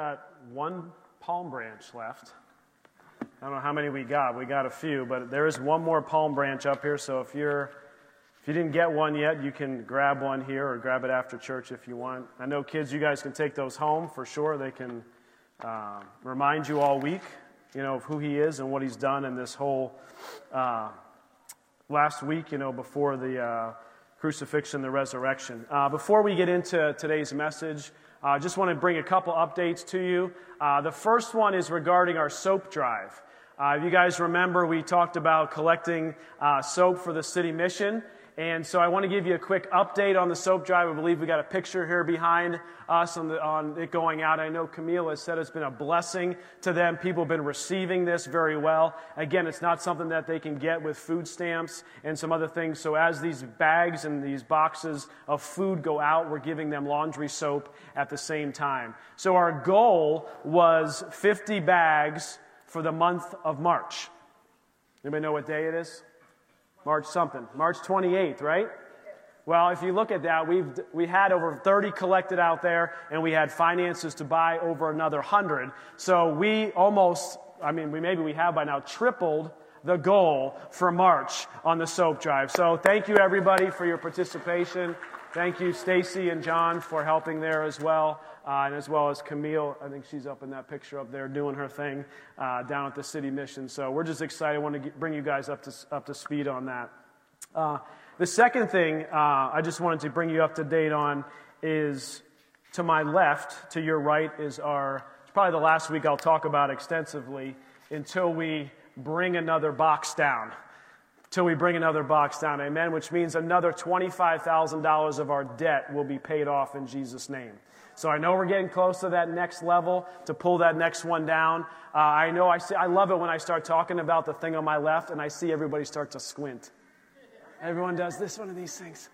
got one palm branch left. I don't know how many we got. We got a few, but there is one more palm branch up here. So if you're if you didn't get one yet, you can grab one here or grab it after church if you want. I know kids, you guys can take those home for sure. They can uh, remind you all week, you know, of who he is and what he's done in this whole uh, last week, you know, before the uh, crucifixion, the resurrection. Uh, before we get into today's message, I just want to bring a couple updates to you. Uh, the first one is regarding our soap drive. Uh, if you guys remember, we talked about collecting uh, soap for the city mission. And so I want to give you a quick update on the soap drive. I believe we got a picture here behind us on, the, on, it going out. I know Camille has said it's been a blessing to them. People have been receiving this very well. Again, it's not something that they can get with food stamps and some other things. So as these bags and these boxes of food go out, we're giving them laundry soap at the same time. So our goal was 50 bags for the month of March. Anybody know what day it is? March something. March 28th, right? Well, if you look at that, we've we had over 30 collected out there, and we had finances to buy over another 100. So we almost, I mean, we maybe we have by now tripled the goal for March on the soap drive. So thank you everybody for your participation. Thank you, Stacy and John, for helping there as well, uh, and as well as Camille. I think she's up in that picture up there doing her thing uh, down at the city mission. So we're just excited. I want to get, bring you guys up to, up to speed on that. Uh, the second thing uh, I just wanted to bring you up to date on is to my left, to your right, is our, it's probably the last week I'll talk about extensively until we bring another box down till we bring another box down. Amen. Which means another $25,000 of our debt will be paid off in Jesus' name. So I know we're getting close to that next level to pull that next one down. Uh, I know I, see, I love it when I start talking about the thing on my left and I see everybody start to squint. Everyone does this one of these things.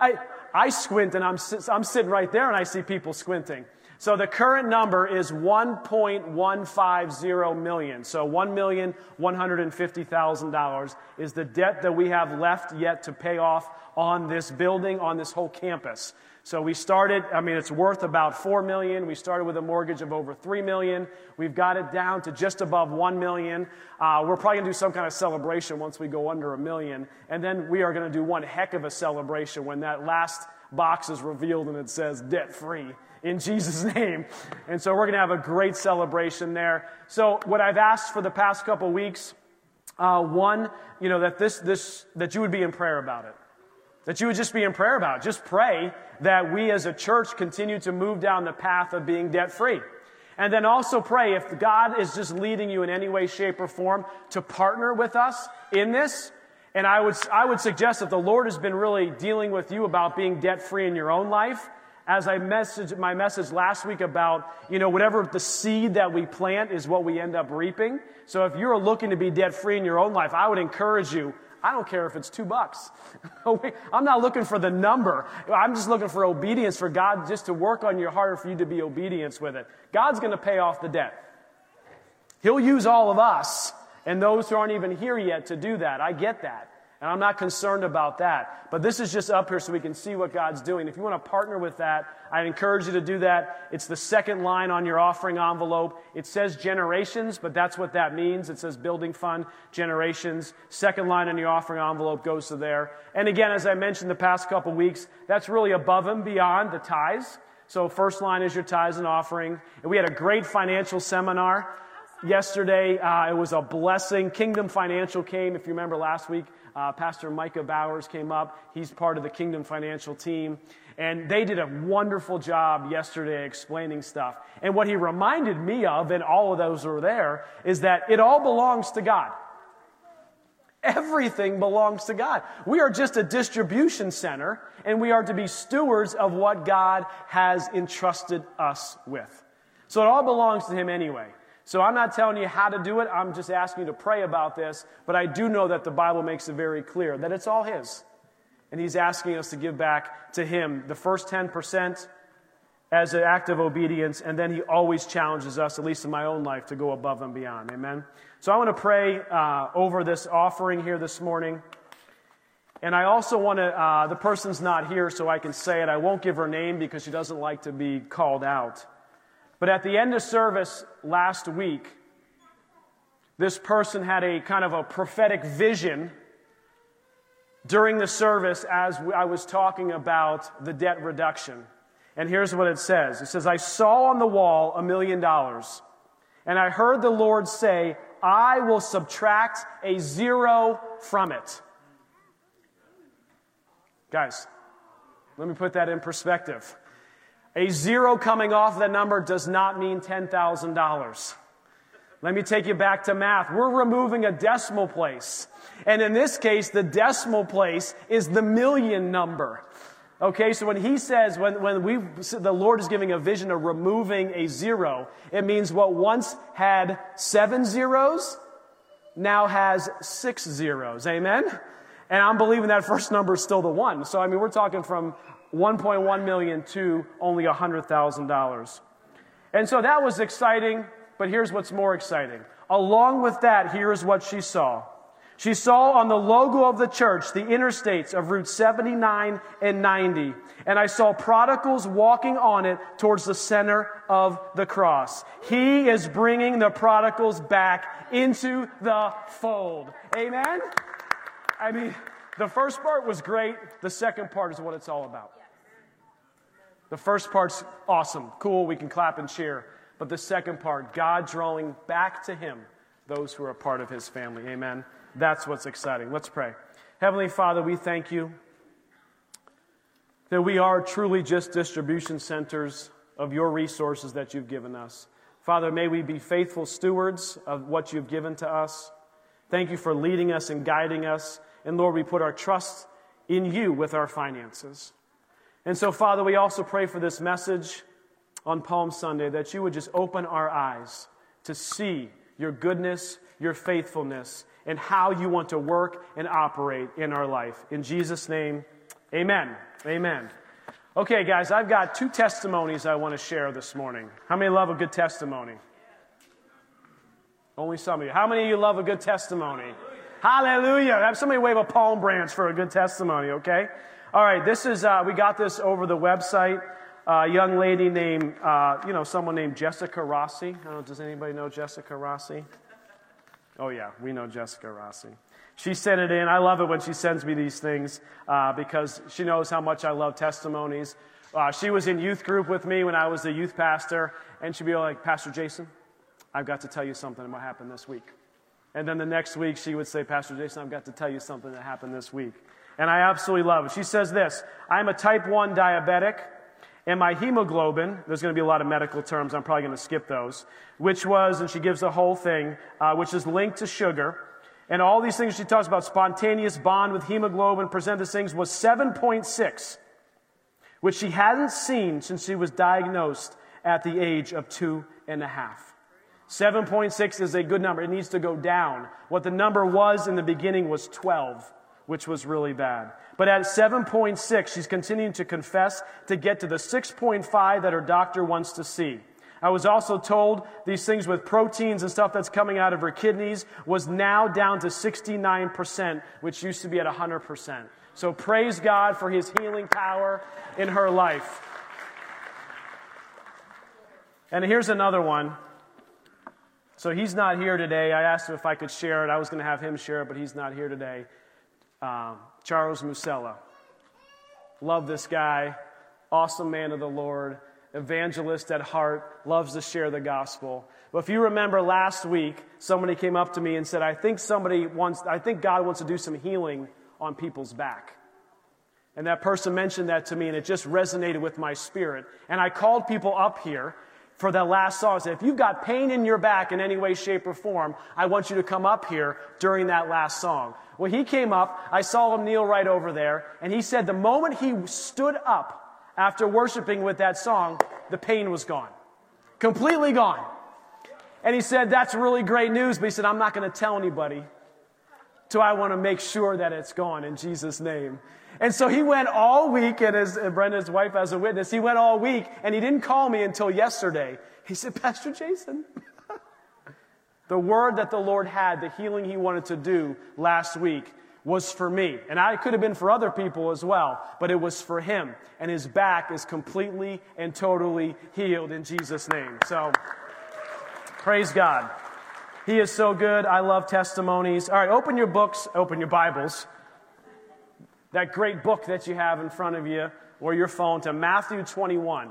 I, I squint and I'm, I'm sitting right there and I see people squinting. So the current number is 1.150 million. So $1,150,000 is the debt that we have left yet to pay off on this building, on this whole campus. So we started, I mean, it's worth about 4 million. We started with a mortgage of over 3 million. We've got it down to just above 1 million. Uh, we're probably going to do some kind of celebration once we go under a million. And then we are going to do one heck of a celebration when that last box is revealed and it says debt free in Jesus' name. And so we're going to have a great celebration there. So what I've asked for the past couple weeks, uh, one, you know, that this, this, that you would be in prayer about it. That you would just be in prayer about it. Just pray that we as a church continue to move down the path of being debt free. And then also pray if God is just leading you in any way, shape, or form to partner with us in this. And I would, I would suggest that the Lord has been really dealing with you about being debt free in your own life as I messaged my message last week about, you know, whatever the seed that we plant is what we end up reaping. So if you're looking to be debt free in your own life, I would encourage you. I don't care if it's two bucks. I'm not looking for the number. I'm just looking for obedience for God just to work on your heart for you to be obedience with it. God's going to pay off the debt. He'll use all of us and those who aren't even here yet to do that. I get that. And I'm not concerned about that. But this is just up here so we can see what God's doing. If you want to partner with that, I encourage you to do that. It's the second line on your offering envelope. It says generations, but that's what that means. It says building fund generations. Second line on your offering envelope goes to there. And again, as I mentioned the past couple weeks, that's really above and beyond the tithes. So first line is your tithes and offering. And we had a great financial seminar yesterday. Uh, it was a blessing. Kingdom Financial came, if you remember last week. Uh, Pastor Micah Bowers came up. He's part of the Kingdom Financial team. And they did a wonderful job yesterday explaining stuff. And what he reminded me of, and all of those were there, is that it all belongs to God. Everything belongs to God. We are just a distribution center, and we are to be stewards of what God has entrusted us with. So it all belongs to Him anyway. So I'm not telling you how to do it. I'm just asking you to pray about this. But I do know that the Bible makes it very clear that it's all His. And He's asking us to give back to Him the first 10% as an act of obedience. And then He always challenges us, at least in my own life, to go above and beyond. Amen. So I want to pray uh, over this offering here this morning. And I also want to, uh, the person's not here, so I can say it. I won't give her name because she doesn't like to be called out. But at the end of service last week, this person had a kind of a prophetic vision during the service as I was talking about the debt reduction. And here's what it says It says, I saw on the wall a million dollars, and I heard the Lord say, I will subtract a zero from it. Guys, let me put that in perspective. A zero coming off that number does not mean $10,000. Let me take you back to math. We're removing a decimal place. And in this case, the decimal place is the million number. Okay, so when he says, when, when we, the Lord is giving a vision of removing a zero, it means what once had seven zeros now has six zeros. Amen? And I'm believing that first number is still the one. So, I mean, we're talking from 1.1 million to only $100,000. And so that was exciting, but here's what's more exciting. Along with that, here's what she saw. She saw on the logo of the church the interstates of Route 79 and 90. And I saw prodigals walking on it towards the center of the cross. He is bringing the prodigals back into the fold. Amen? I mean, the first part was great. The second part is what it's all about. The first part's awesome, cool, we can clap and cheer. But the second part, God drawing back to Him those who are a part of His family. Amen. That's what's exciting. Let's pray. Heavenly Father, we thank you that we are truly just distribution centers of your resources that you've given us. Father, may we be faithful stewards of what you've given to us. Thank you for leading us and guiding us. And Lord, we put our trust in you with our finances. And so, Father, we also pray for this message on Palm Sunday that you would just open our eyes to see your goodness, your faithfulness, and how you want to work and operate in our life. In Jesus' name, amen. Amen. Okay, guys, I've got two testimonies I want to share this morning. How many love a good testimony? Only some of you. How many of you love a good testimony? Hallelujah. Have somebody wave a palm branch for a good testimony, okay? All right, this is, uh, we got this over the website. Uh, young lady named, uh, you know, someone named Jessica Rossi. Does anybody know Jessica Rossi? Oh, yeah, we know Jessica Rossi. She sent it in. I love it when she sends me these things uh, because she knows how much I love testimonies. Uh, she was in youth group with me when I was a youth pastor, and she'd be like, Pastor Jason, I've got to tell you something that happened this week. And then the next week, she would say, Pastor Jason, I've got to tell you something that happened this week. And I absolutely love it. She says this I'm a type 1 diabetic, and my hemoglobin, there's going to be a lot of medical terms, I'm probably going to skip those, which was, and she gives the whole thing, uh, which is linked to sugar. And all these things she talks about, spontaneous bond with hemoglobin, present these things, was 7.6, which she hadn't seen since she was diagnosed at the age of two and a half. 7.6 is a good number. It needs to go down. What the number was in the beginning was 12, which was really bad. But at 7.6, she's continuing to confess to get to the 6.5 that her doctor wants to see. I was also told these things with proteins and stuff that's coming out of her kidneys was now down to 69%, which used to be at 100%. So praise God for his healing power in her life. And here's another one. So he's not here today. I asked him if I could share it. I was going to have him share it, but he's not here today. Um, Charles Musella. Love this guy. Awesome man of the Lord. Evangelist at heart. Loves to share the gospel. But if you remember last week, somebody came up to me and said, I think somebody wants, I think God wants to do some healing on people's back. And that person mentioned that to me, and it just resonated with my spirit. And I called people up here for that last song. if you've got pain in your back in any way, shape, or form, I want you to come up here during that last song. Well, he came up. I saw him kneel right over there. And he said the moment he stood up after worshiping with that song, the pain was gone. Completely gone. And he said, that's really great news. But he said, I'm not going to tell anybody. So I want to make sure that it's gone in Jesus' name. And so he went all week, and as Brenda's wife as a witness, he went all week, and he didn't call me until yesterday. He said, Pastor Jason, the word that the Lord had, the healing he wanted to do last week, was for me. And I could have been for other people as well, but it was for him. And his back is completely and totally healed in Jesus' name. So, praise God. He is so good. I love testimonies. All right, open your books, open your Bibles. That great book that you have in front of you or your phone to Matthew 21.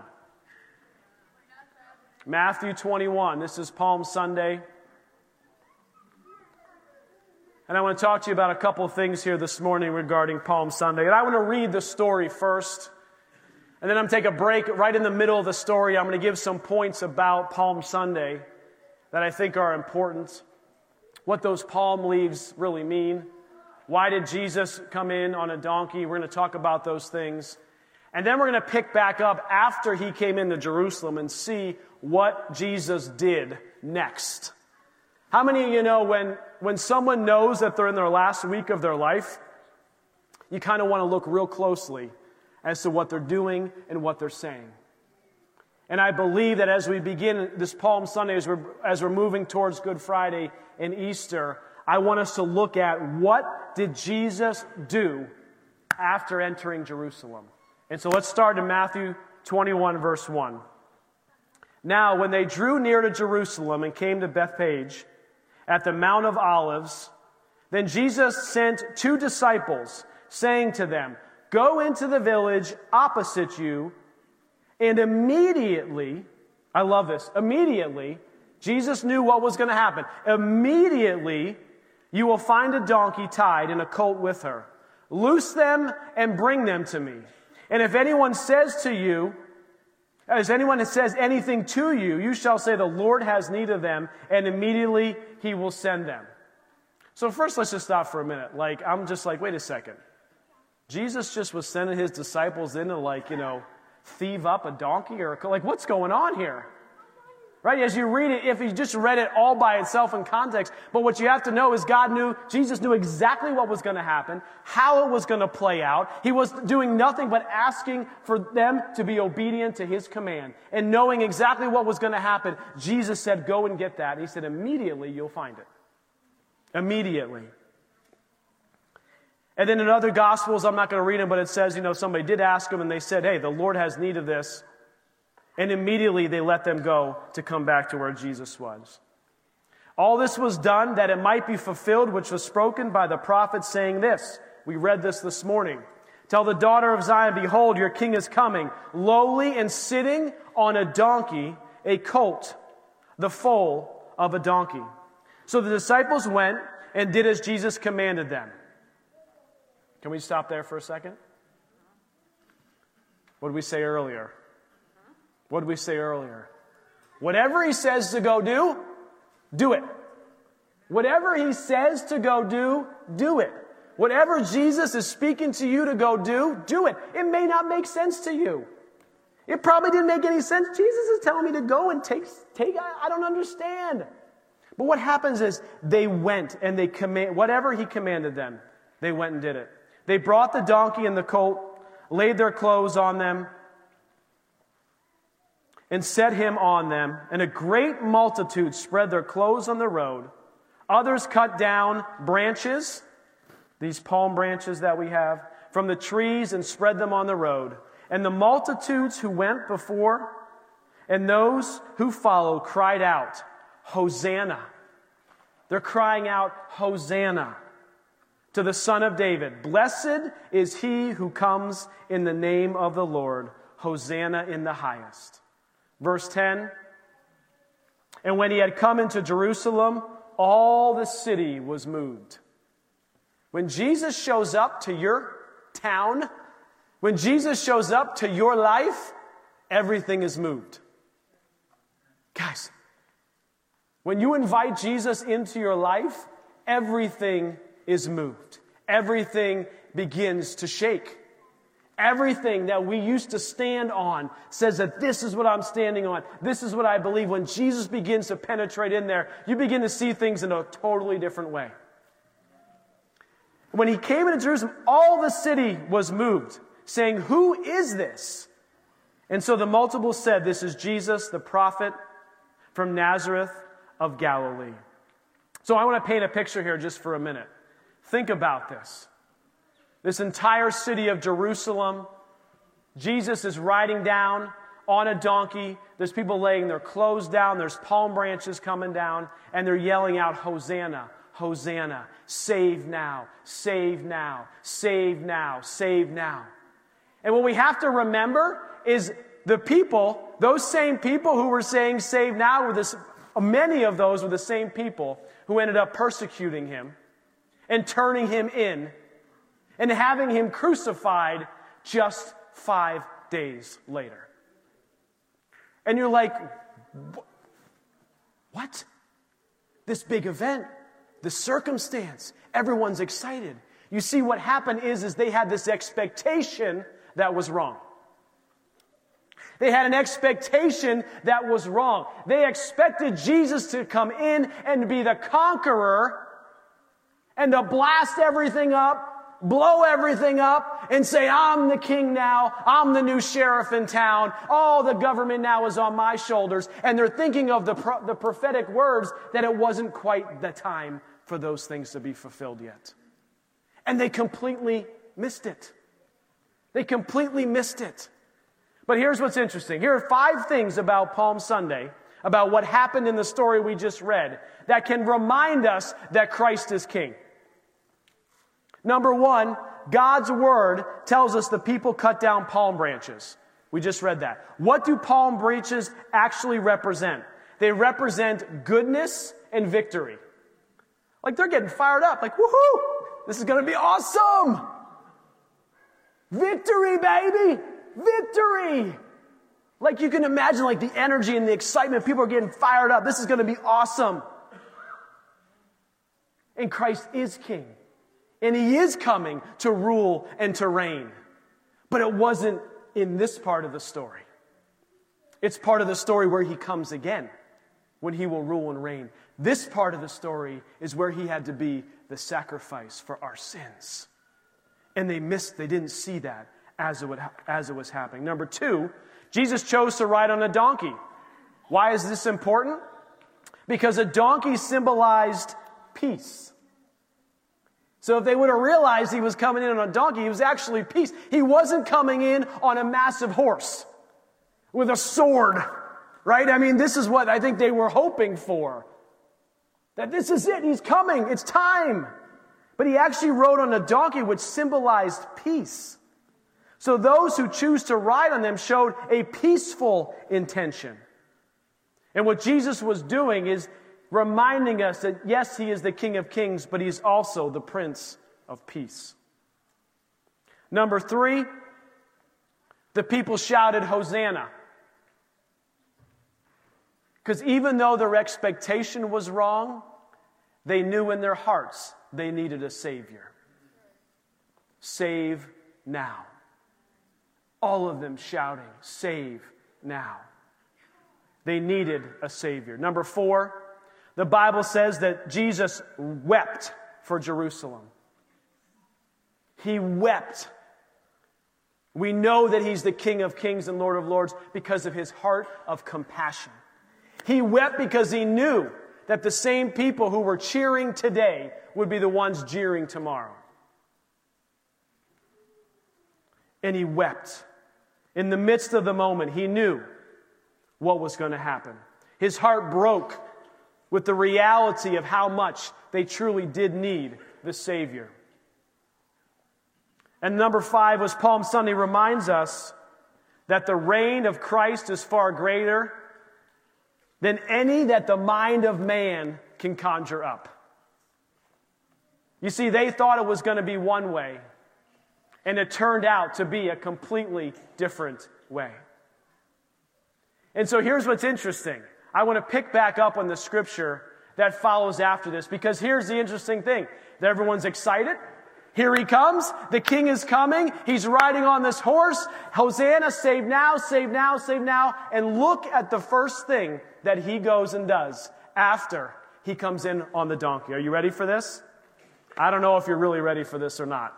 Matthew 21. This is Palm Sunday. And I want to talk to you about a couple of things here this morning regarding Palm Sunday. And I want to read the story first. And then I'm going to take a break right in the middle of the story. I'm going to give some points about Palm Sunday that I think are important. What those palm leaves really mean. Why did Jesus come in on a donkey? We're going to talk about those things. And then we're going to pick back up after he came into Jerusalem and see what Jesus did next. How many of you know when, when someone knows that they're in their last week of their life, you kind of want to look real closely as to what they're doing and what they're saying. And I believe that as we begin this Palm Sunday, as we're, as we're moving towards Good Friday and Easter, I want us to look at what did Jesus do after entering Jerusalem. And so let's start in Matthew 21, verse 1. Now, when they drew near to Jerusalem and came to Bethphage at the Mount of Olives, then Jesus sent two disciples, saying to them, Go into the village opposite you, and immediately, I love this, immediately, Jesus knew what was going to happen. Immediately, you will find a donkey tied and a colt with her. Loose them and bring them to me. And if anyone says to you, as anyone says anything to you, you shall say, The Lord has need of them, and immediately he will send them. So, first, let's just stop for a minute. Like, I'm just like, wait a second. Jesus just was sending his disciples in to, like, you know, thieve up a donkey or, like, what's going on here? Right? As you read it, if you just read it all by itself in context, but what you have to know is God knew, Jesus knew exactly what was going to happen, how it was going to play out. He was doing nothing but asking for them to be obedient to his command. And knowing exactly what was going to happen, Jesus said, Go and get that. And he said, Immediately you'll find it. Immediately. And then in other gospels, I'm not going to read them, but it says, you know, somebody did ask them and they said, Hey, the Lord has need of this. And immediately they let them go to come back to where Jesus was. All this was done that it might be fulfilled, which was spoken by the prophet, saying this. We read this this morning. Tell the daughter of Zion, Behold, your king is coming, lowly and sitting on a donkey, a colt, the foal of a donkey. So the disciples went and did as Jesus commanded them. Can we stop there for a second? What did we say earlier? What did we say earlier? Whatever he says to go do, do it. Whatever he says to go do, do it. Whatever Jesus is speaking to you to go do, do it. It may not make sense to you. It probably didn't make any sense. Jesus is telling me to go and take, take, I, I don't understand. But what happens is they went and they command, whatever he commanded them, they went and did it. They brought the donkey and the colt, laid their clothes on them, and set him on them, and a great multitude spread their clothes on the road. Others cut down branches, these palm branches that we have, from the trees and spread them on the road. And the multitudes who went before and those who followed cried out, Hosanna. They're crying out, Hosanna to the Son of David. Blessed is he who comes in the name of the Lord. Hosanna in the highest. Verse 10 And when he had come into Jerusalem, all the city was moved. When Jesus shows up to your town, when Jesus shows up to your life, everything is moved. Guys, when you invite Jesus into your life, everything is moved. Everything begins to shake. Everything that we used to stand on says that this is what I'm standing on. This is what I believe. When Jesus begins to penetrate in there, you begin to see things in a totally different way. When he came into Jerusalem, all the city was moved, saying, Who is this? And so the multiple said, This is Jesus, the prophet from Nazareth of Galilee. So I want to paint a picture here just for a minute. Think about this. This entire city of Jerusalem, Jesus is riding down on a donkey. There's people laying their clothes down. There's palm branches coming down, and they're yelling out, Hosanna, Hosanna, save now, save now, save now, save now. And what we have to remember is the people, those same people who were saying save now, were this, many of those were the same people who ended up persecuting him and turning him in and having him crucified just five days later. And you're like, what? This big event, the circumstance, everyone's excited. You see, what happened is, is they had this expectation that was wrong. They had an expectation that was wrong. They expected Jesus to come in and be the conqueror and to blast everything up blow everything up and say, I'm the king now. I'm the new sheriff in town. All the government now is on my shoulders. And they're thinking of the, pro- the prophetic words that it wasn't quite the time for those things to be fulfilled yet. And they completely missed it. They completely missed it. But here's what's interesting. Here are five things about Palm Sunday, about what happened in the story we just read, that can remind us that Christ is king. Number one, God's word tells us the people cut down palm branches. We just read that. What do palm branches actually represent? They represent goodness and victory. Like they're getting fired up, like, woohoo! This is gonna be awesome! Victory, baby! Victory! Like you can imagine, like the energy and the excitement. People are getting fired up. This is gonna be awesome. And Christ is king. And he is coming to rule and to reign. But it wasn't in this part of the story. It's part of the story where he comes again, when he will rule and reign. This part of the story is where he had to be the sacrifice for our sins. And they missed, they didn't see that as it, would, as it was happening. Number two, Jesus chose to ride on a donkey. Why is this important? Because a donkey symbolized peace. So if they would have realized he was coming in on a donkey, he was actually peace. He wasn't coming in on a massive horse with a sword, right? I mean, this is what I think they were hoping for. That this is it, he's coming, it's time. But he actually rode on a donkey, which symbolized peace. So those who choose to ride on them showed a peaceful intention. And what Jesus was doing is reminding us that yes, he is the King of Kings, but he's also the Prince of Peace. Number three, the people shouted, Hosanna. Because even though their expectation was wrong, they knew in their hearts they needed a Savior. Save now. All of them shouting, Save now. They needed a Savior. Number four, the Bible says that Jesus wept for Jerusalem. He wept. We know that he's the King of kings and Lord of lords because of his heart of compassion. He wept because he knew that the same people who were cheering today would be the ones jeering tomorrow. And he wept. In the midst of the moment, he knew what was going to happen. His heart broke with the reality of how much they truly did need the Savior. And number five was Palm Sunday reminds us that the reign of Christ is far greater than any that the mind of man can conjure up. You see, they thought it was going to be one way, and it turned out to be a completely different way. And so here's what's interesting. I want to pick back up on the scripture that follows after this because here's the interesting thing. That everyone's excited. Here he comes. The king is coming. He's riding on this horse. Hosanna, save now, save now, save now. And look at the first thing that he goes and does after he comes in on the donkey. Are you ready for this? I don't know if you're really ready for this or not.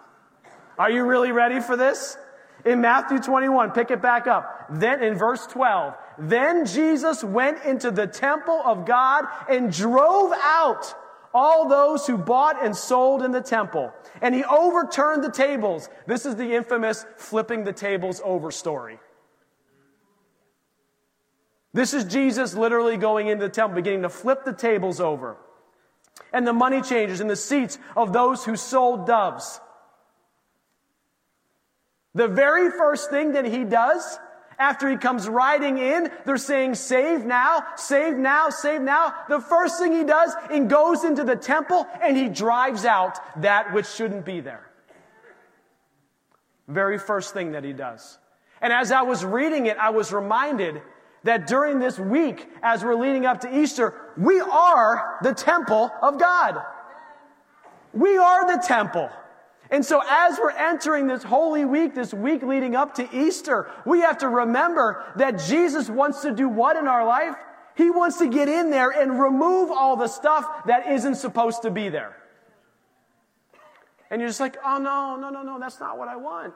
Are you really ready for this? In Matthew 21, pick it back up. Then in verse 12, then Jesus went into the temple of God and drove out all those who bought and sold in the temple. And he overturned the tables. This is the infamous flipping the tables over story. This is Jesus literally going into the temple, beginning to flip the tables over. And the money changers and the seats of those who sold doves. The very first thing that he does after he comes riding in, they're saying, save now, save now, save now. The first thing he does, he goes into the temple and he drives out that which shouldn't be there. Very first thing that he does. And as I was reading it, I was reminded that during this week, as we're leading up to Easter, we are the temple of God. We are the temple. And so as we're entering this holy week, this week leading up to Easter, we have to remember that Jesus wants to do what in our life? He wants to get in there and remove all the stuff that isn't supposed to be there. And you're just like, oh no, no, no, no, that's not what I want.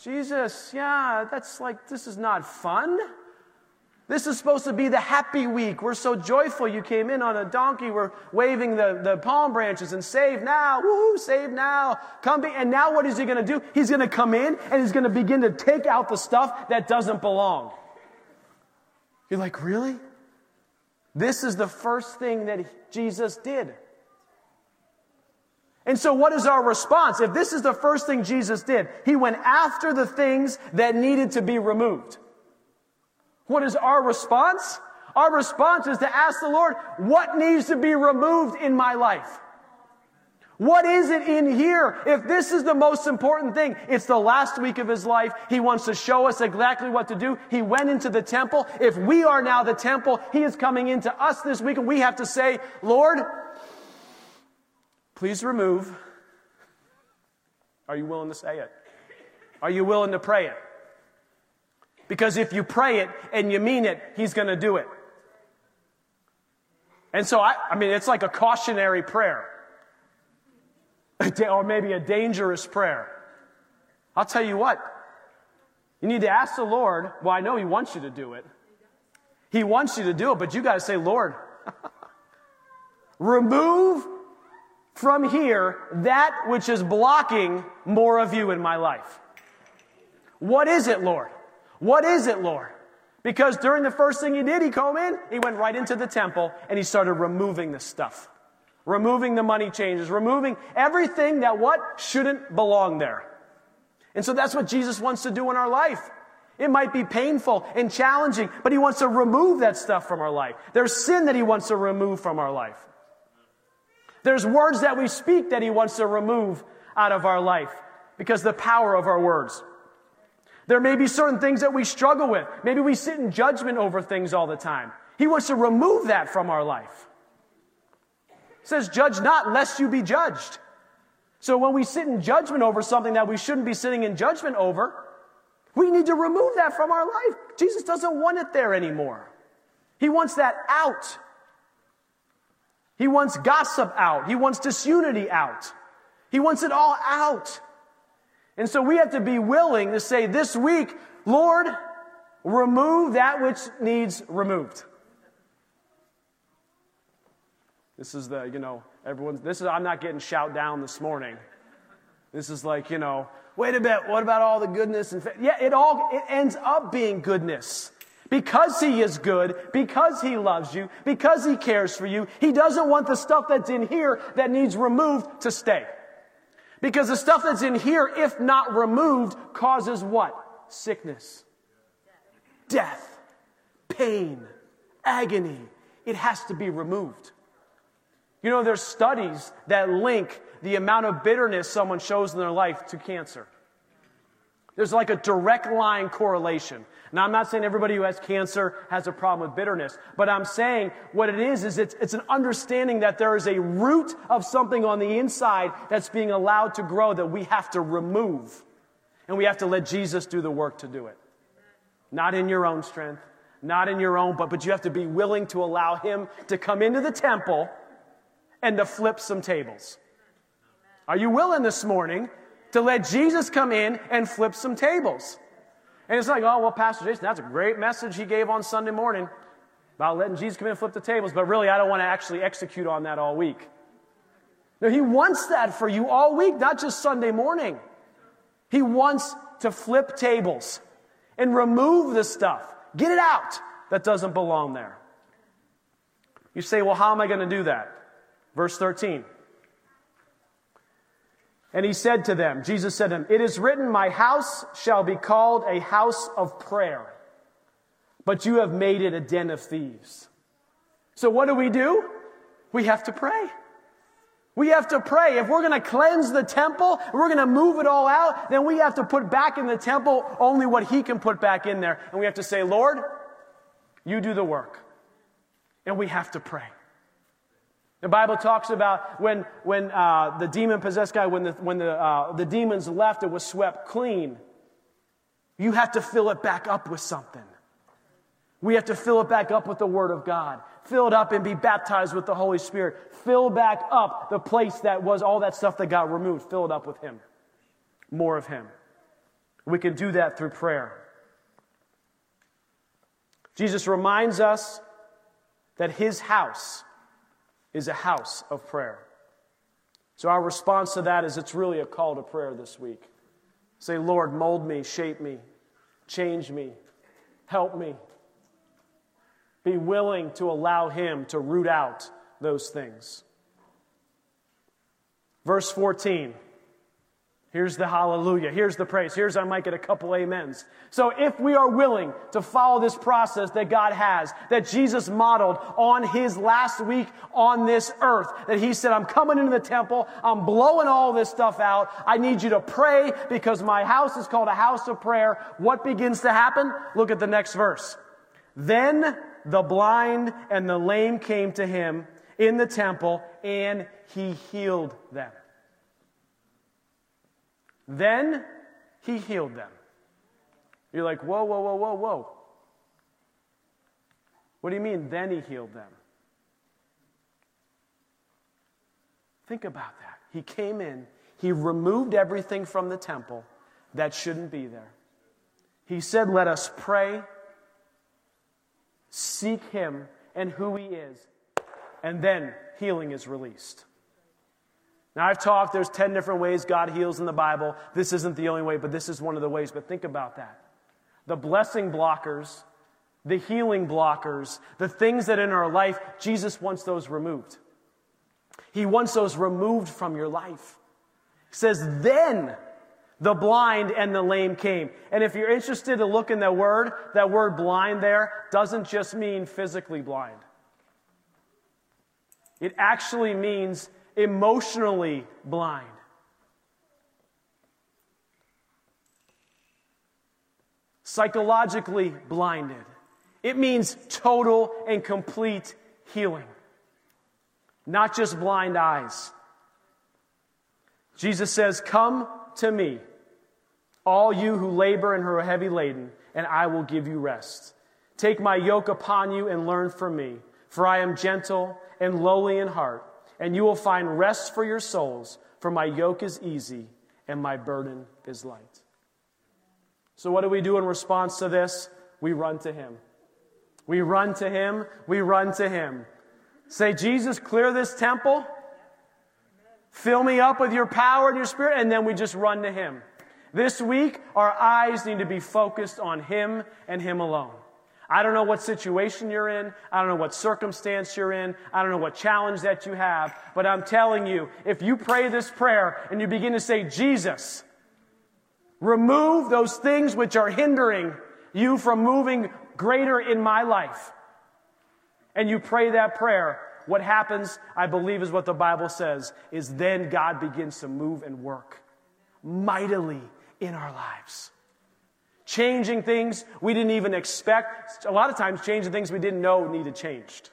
Jesus, yeah, that's like, this is not fun. This is supposed to be the happy week. We're so joyful. You came in on a donkey. We're waving the, the palm branches and save now. Woohoo, save now. Come be. And now what is he going to do? He's going to come in and he's going to begin to take out the stuff that doesn't belong. You're like, really? This is the first thing that Jesus did. And so, what is our response? If this is the first thing Jesus did, he went after the things that needed to be removed. What is our response? Our response is to ask the Lord, what needs to be removed in my life? What is it in here? If this is the most important thing, it's the last week of his life. He wants to show us exactly what to do. He went into the temple. If we are now the temple, he is coming into us this week and we have to say, Lord, please remove. Are you willing to say it? Are you willing to pray it? Because if you pray it and you mean it, He's going to do it. And so, I, I mean, it's like a cautionary prayer, or maybe a dangerous prayer. I'll tell you what, you need to ask the Lord. Well, I know He wants you to do it. He wants you to do it, but you got to say, Lord, remove from here that which is blocking more of you in my life. What is it, Lord? What is it, Lord? Because during the first thing he did, he came in, he went right into the temple and he started removing the stuff. Removing the money changes, removing everything that what shouldn't belong there. And so that's what Jesus wants to do in our life. It might be painful and challenging, but he wants to remove that stuff from our life. There's sin that he wants to remove from our life. There's words that we speak that he wants to remove out of our life because the power of our words. There may be certain things that we struggle with. Maybe we sit in judgment over things all the time. He wants to remove that from our life. It says, Judge not, lest you be judged. So when we sit in judgment over something that we shouldn't be sitting in judgment over, we need to remove that from our life. Jesus doesn't want it there anymore. He wants that out. He wants gossip out. He wants disunity out. He wants it all out. And so we have to be willing to say this week, Lord, remove that which needs removed. This is the, you know, everyone's, this is, I'm not getting shout down this morning. This is like, you know, wait a bit, what about all the goodness and, fa-? yeah, it all, it ends up being goodness. Because he is good, because he loves you, because he cares for you, he doesn't want the stuff that's in here that needs removed to stay. Because the stuff that's in here, if not removed, causes what? Sickness, death, pain, agony. It has to be removed. You know, there's studies that link the amount of bitterness someone shows in their life to cancer. There's like a direct line correlation. Now, I'm not saying everybody who has cancer has a problem with bitterness, but I'm saying what it is is it's, it's an understanding that there is a root of something on the inside that's being allowed to grow that we have to remove. And we have to let Jesus do the work to do it. Not in your own strength, not in your own, but, but you have to be willing to allow Him to come into the temple and to flip some tables. Are you willing this morning to let Jesus come in and flip some tables? And it's like, oh, well, Pastor Jason, that's a great message he gave on Sunday morning. about letting Jesus come in and flip the tables, but really, I don't want to actually execute on that all week. No, He wants that for you all week, not just Sunday morning. He wants to flip tables and remove the stuff. Get it out that doesn't belong there. You say, well, how am I going to do that? Verse 13. And he said to them, Jesus said to them, It is written, My house shall be called a house of prayer, but you have made it a den of thieves. So what do we do? We have to pray. We have to pray. If we're going to cleanse the temple, we're going to move it all out, then we have to put back in the temple only what He can put back in there. And we have to say, Lord, you do the work. And we have to pray. The Bible talks about when, when uh, the demon possessed guy, when, the, when the, uh, the demons left, it was swept clean. You have to fill it back up with something. We have to fill it back up with the Word of God. Fill it up and be baptized with the Holy Spirit. Fill back up the place that was all that stuff that got removed. Fill it up with Him. More of Him. We can do that through prayer. Jesus reminds us that His house is a house of prayer. So our response to that is it's really a call to prayer this week. Say, Lord, mold me, shape me, change me, help me. Be willing to allow Him to root out those things. Verse 14. Here's the hallelujah. Here's the praise. Here's I might get a couple amens. So if we are willing to follow this process that God has, that Jesus modeled on his last week on this earth, that he said, I'm coming into the temple, I'm blowing all this stuff out, I need you to pray because my house is called a house of prayer. What begins to happen? Look at the next verse. Then the blind and the lame came to him in the temple and he healed them. Then he healed them. You're like, whoa, whoa, whoa, whoa, whoa. What do you mean, then he healed them? Think about that. He came in, he removed everything from the temple that shouldn't be there. He said, Let us pray, seek him and who he is, and then healing is released. Now, I've talked, there's 10 different ways God heals in the Bible. This isn't the only way, but this is one of the ways. But think about that. The blessing blockers, the healing blockers, the things that in our life, Jesus wants those removed. He wants those removed from your life. He says, then the blind and the lame came. And if you're interested to look in that word, that word blind there doesn't just mean physically blind. It actually means emotionally blind. Psychologically blinded. It means total and complete healing, not just blind eyes. Jesus says, Come to me, all you who labor and who are heavy laden, and I will give you rest. Take my yoke upon you and learn from me, for I am gentle and lowly in heart and you will find rest for your souls, for my yoke is easy and my burden is light. So, what do we do in response to this? We run to Him. We run to Him. We run to Him. Say, Jesus, clear this temple. Fill me up with your power and your spirit, and then we just run to Him. This week, our eyes need to be focused on Him and Him alone. I don't know what situation you're in. I don't know what circumstance you're in. I don't know what challenge that you have. But I'm telling you, if you pray this prayer and you begin to say, Jesus, remove those things which are hindering you from moving greater in my life. And you pray that prayer, what happens, I believe, is what the Bible says, is then God begins to move and work mightily in our lives changing things we didn't even expect. A lot of times, changing things we didn't know needed changed.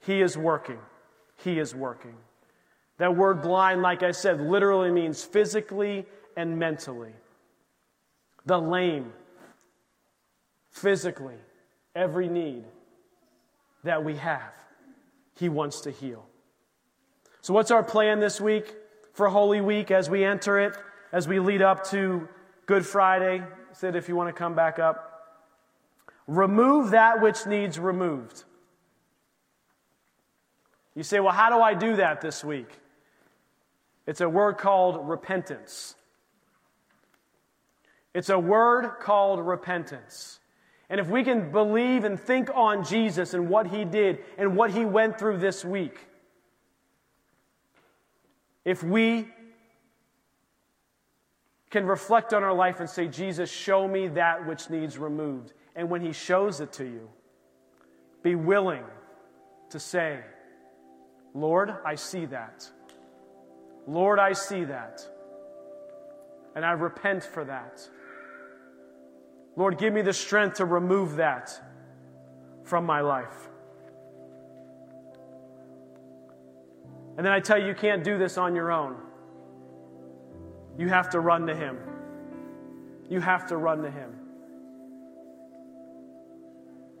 He is working. He is working. That word blind, like I said, literally means physically and mentally. The lame, physically, every need that we have, He wants to heal. So, what's our plan this week for Holy Week as we enter it, as we lead up to Good Friday, said if you want to come back up. Remove that which needs removed. You say, well, how do I do that this week? It's a word called repentance. It's a word called repentance. And if we can believe and think on Jesus and what he did and what he went through this week, if we can reflect on our life and say, Jesus, show me that which needs removed. And when he shows it to you, be willing to say, Lord, I see that. Lord, I see that. And I repent for that. Lord, give me the strength to remove that from my life. And then I tell you, you can't do this on your own. You have to run to Him. You have to run to Him.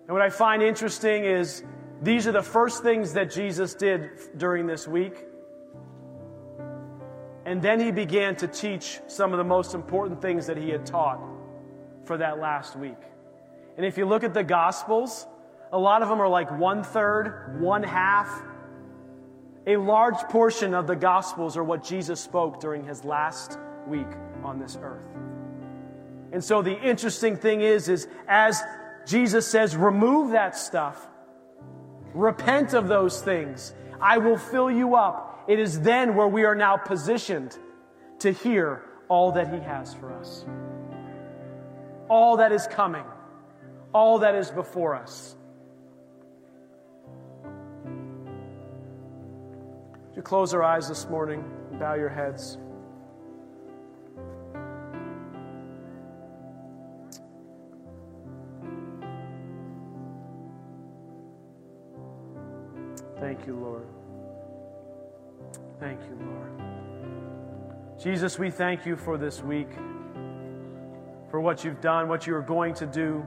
And what I find interesting is these are the first things that Jesus did during this week. And then he began to teach some of the most important things that he had taught for that last week. And if you look at the Gospels, a lot of them are like one third, one half. A large portion of the Gospels are what Jesus spoke during his last week on this earth. And so the interesting thing is, is as Jesus says, remove that stuff, repent of those things, I will fill you up. It is then where we are now positioned to hear all that he has for us all that is coming, all that is before us. Would you close our eyes this morning and bow your heads? Thank you, Lord. Thank you, Lord. Jesus, we thank you for this week for what you've done, what you are going to do,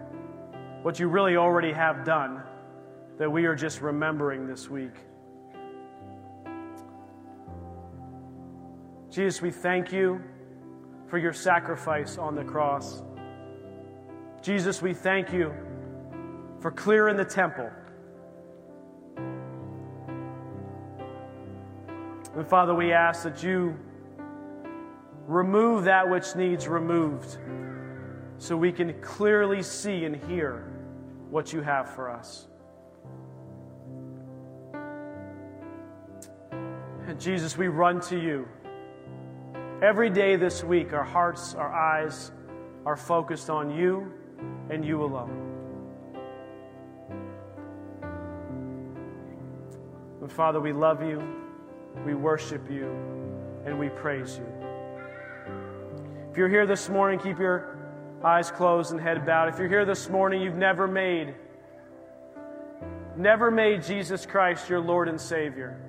what you really already have done, that we are just remembering this week. Jesus, we thank you for your sacrifice on the cross. Jesus, we thank you for clearing the temple. And Father, we ask that you remove that which needs removed so we can clearly see and hear what you have for us. And Jesus, we run to you. Every day this week, our hearts, our eyes are focused on you and you alone. And Father, we love you, we worship you, and we praise you. If you're here this morning, keep your eyes closed and head bowed. If you're here this morning, you've never made, never made Jesus Christ your Lord and Savior.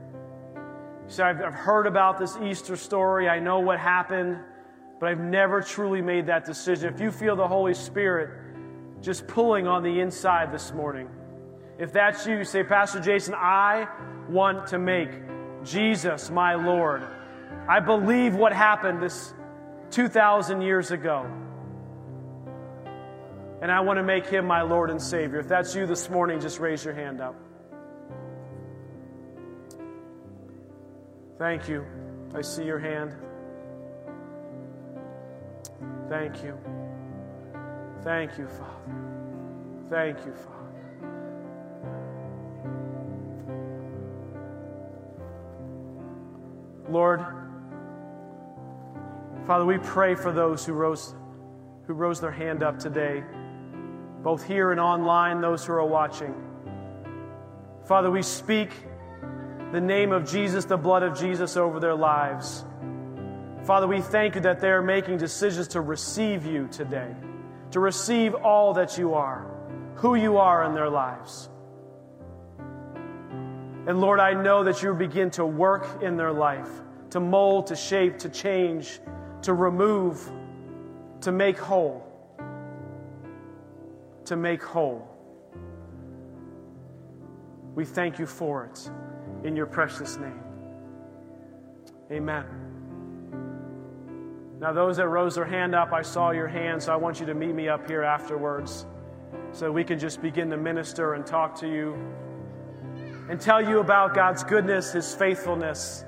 Say, I've, I've heard about this Easter story, I know what happened, but I've never truly made that decision. If you feel the Holy Spirit just pulling on the inside this morning, if that's you, say, Pastor Jason, I want to make Jesus my Lord. I believe what happened this 2,000 years ago and I want to make him my Lord and Savior. If that's you this morning, just raise your hand up. Thank you. I see your hand. Thank you. Thank you, Father. Thank you, Father. Lord, Father, we pray for those who rose, who rose their hand up today both here and online, those who are watching. Father, we speak the name of Jesus, the blood of Jesus over their lives. Father, we thank you that they're making decisions to receive you today, to receive all that you are, who you are in their lives. And Lord, I know that you begin to work in their life, to mold, to shape, to change, to remove, to make whole to make whole. We thank you for it in your precious name. Amen. Now, those that rose their hand up, I saw your hand, so I want you to meet me up here afterwards. so we can just begin to minister and talk to you and tell you about God's goodness, His faithfulness,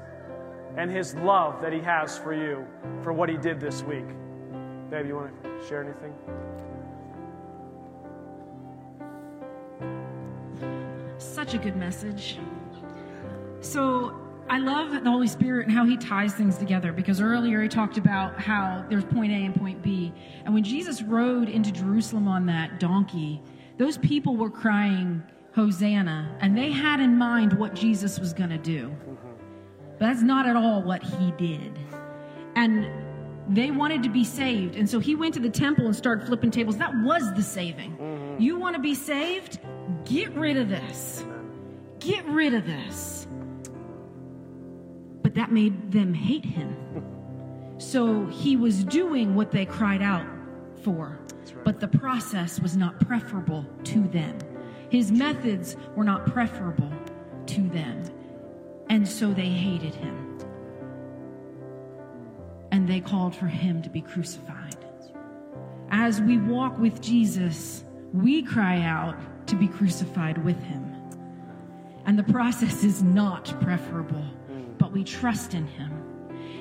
and His love that He has for you for what He did this week. Dave, you want to share anything? Such a good message. So, I love the Holy Spirit and how He ties things together because earlier He talked about how there's point A and point B. And when Jesus rode into Jerusalem on that donkey, those people were crying, Hosanna, and they had in mind what Jesus was going to do. But that's not at all what He did. And they wanted to be saved. And so He went to the temple and started flipping tables. That was the saving. Mm-hmm. You want to be saved? Get rid of this. Get rid of this but that made them hate him. So he was doing what they cried out for, right. but the process was not preferable to them. His methods were not preferable to them. And so they hated him. And they called for him to be crucified. As we walk with Jesus, we cry out to be crucified with him. And the process is not preferable but we trust in him.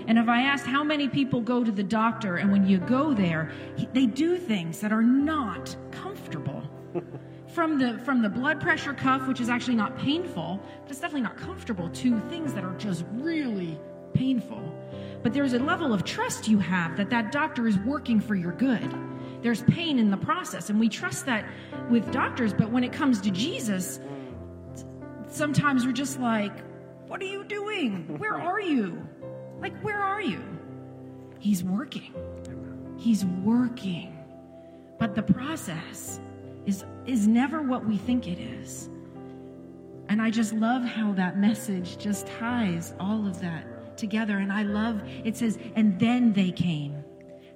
And if I asked how many people go to the doctor, and when you go there, they do things that are not comfortable. from the from the blood pressure cuff, which is actually not painful, but it's definitely not comfortable, to things that are just really painful. But there's a level of trust you have that that doctor is working for your good. There's pain in the process, and we trust that with doctors. But when it comes to Jesus, sometimes we're just like, what are you doing? Where are you? Like, where are you? He's working. He's working. But the process is, is never what we think it is. And I just love how that message just ties all of that together. And I love it says, and then they came.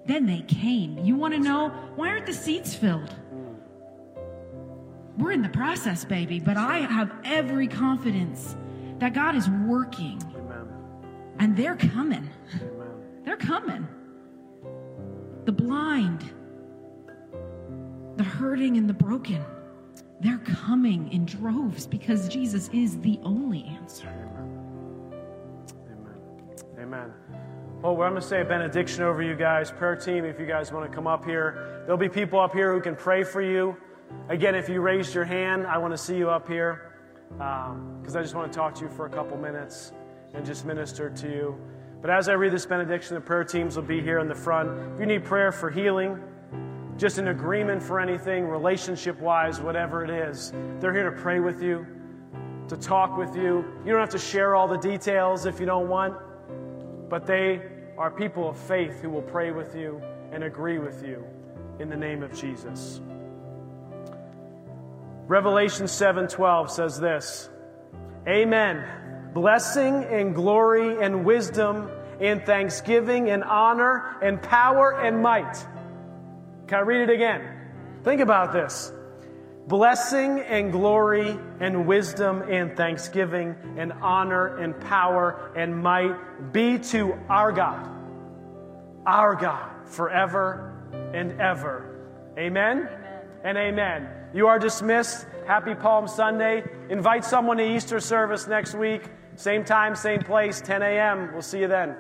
Then they came. You want to know why aren't the seats filled? We're in the process, baby, but I have every confidence that God is working. Amen. And they're coming. Amen. They're coming. The blind, the hurting, and the broken, they're coming in droves because Jesus is the only answer. Amen. Amen. Well, I'm going to say a benediction over you guys. Prayer team, if you guys want to come up here, there'll be people up here who can pray for you. Again, if you raised your hand, I want to see you up here because um, I just want to talk to you for a couple minutes and just minister to you. But as I read this benediction, the prayer teams will be here in the front. If you need prayer for healing, just an agreement for anything, relationship wise, whatever it is, they're here to pray with you, to talk with you. You don't have to share all the details if you don't want, but they are people of faith who will pray with you and agree with you in the name of Jesus. Revelation 7:12 says this. Amen. Blessing and glory and wisdom and thanksgiving and honor and power and might. Can I read it again? Think about this. Blessing and glory and wisdom and thanksgiving and honor and power and might be to our God, our God, forever and ever. Amen, amen. and amen. You are dismissed. Happy Palm Sunday. Invite someone to Easter service next week. Same time, same place, 10 a.m. We'll see you then.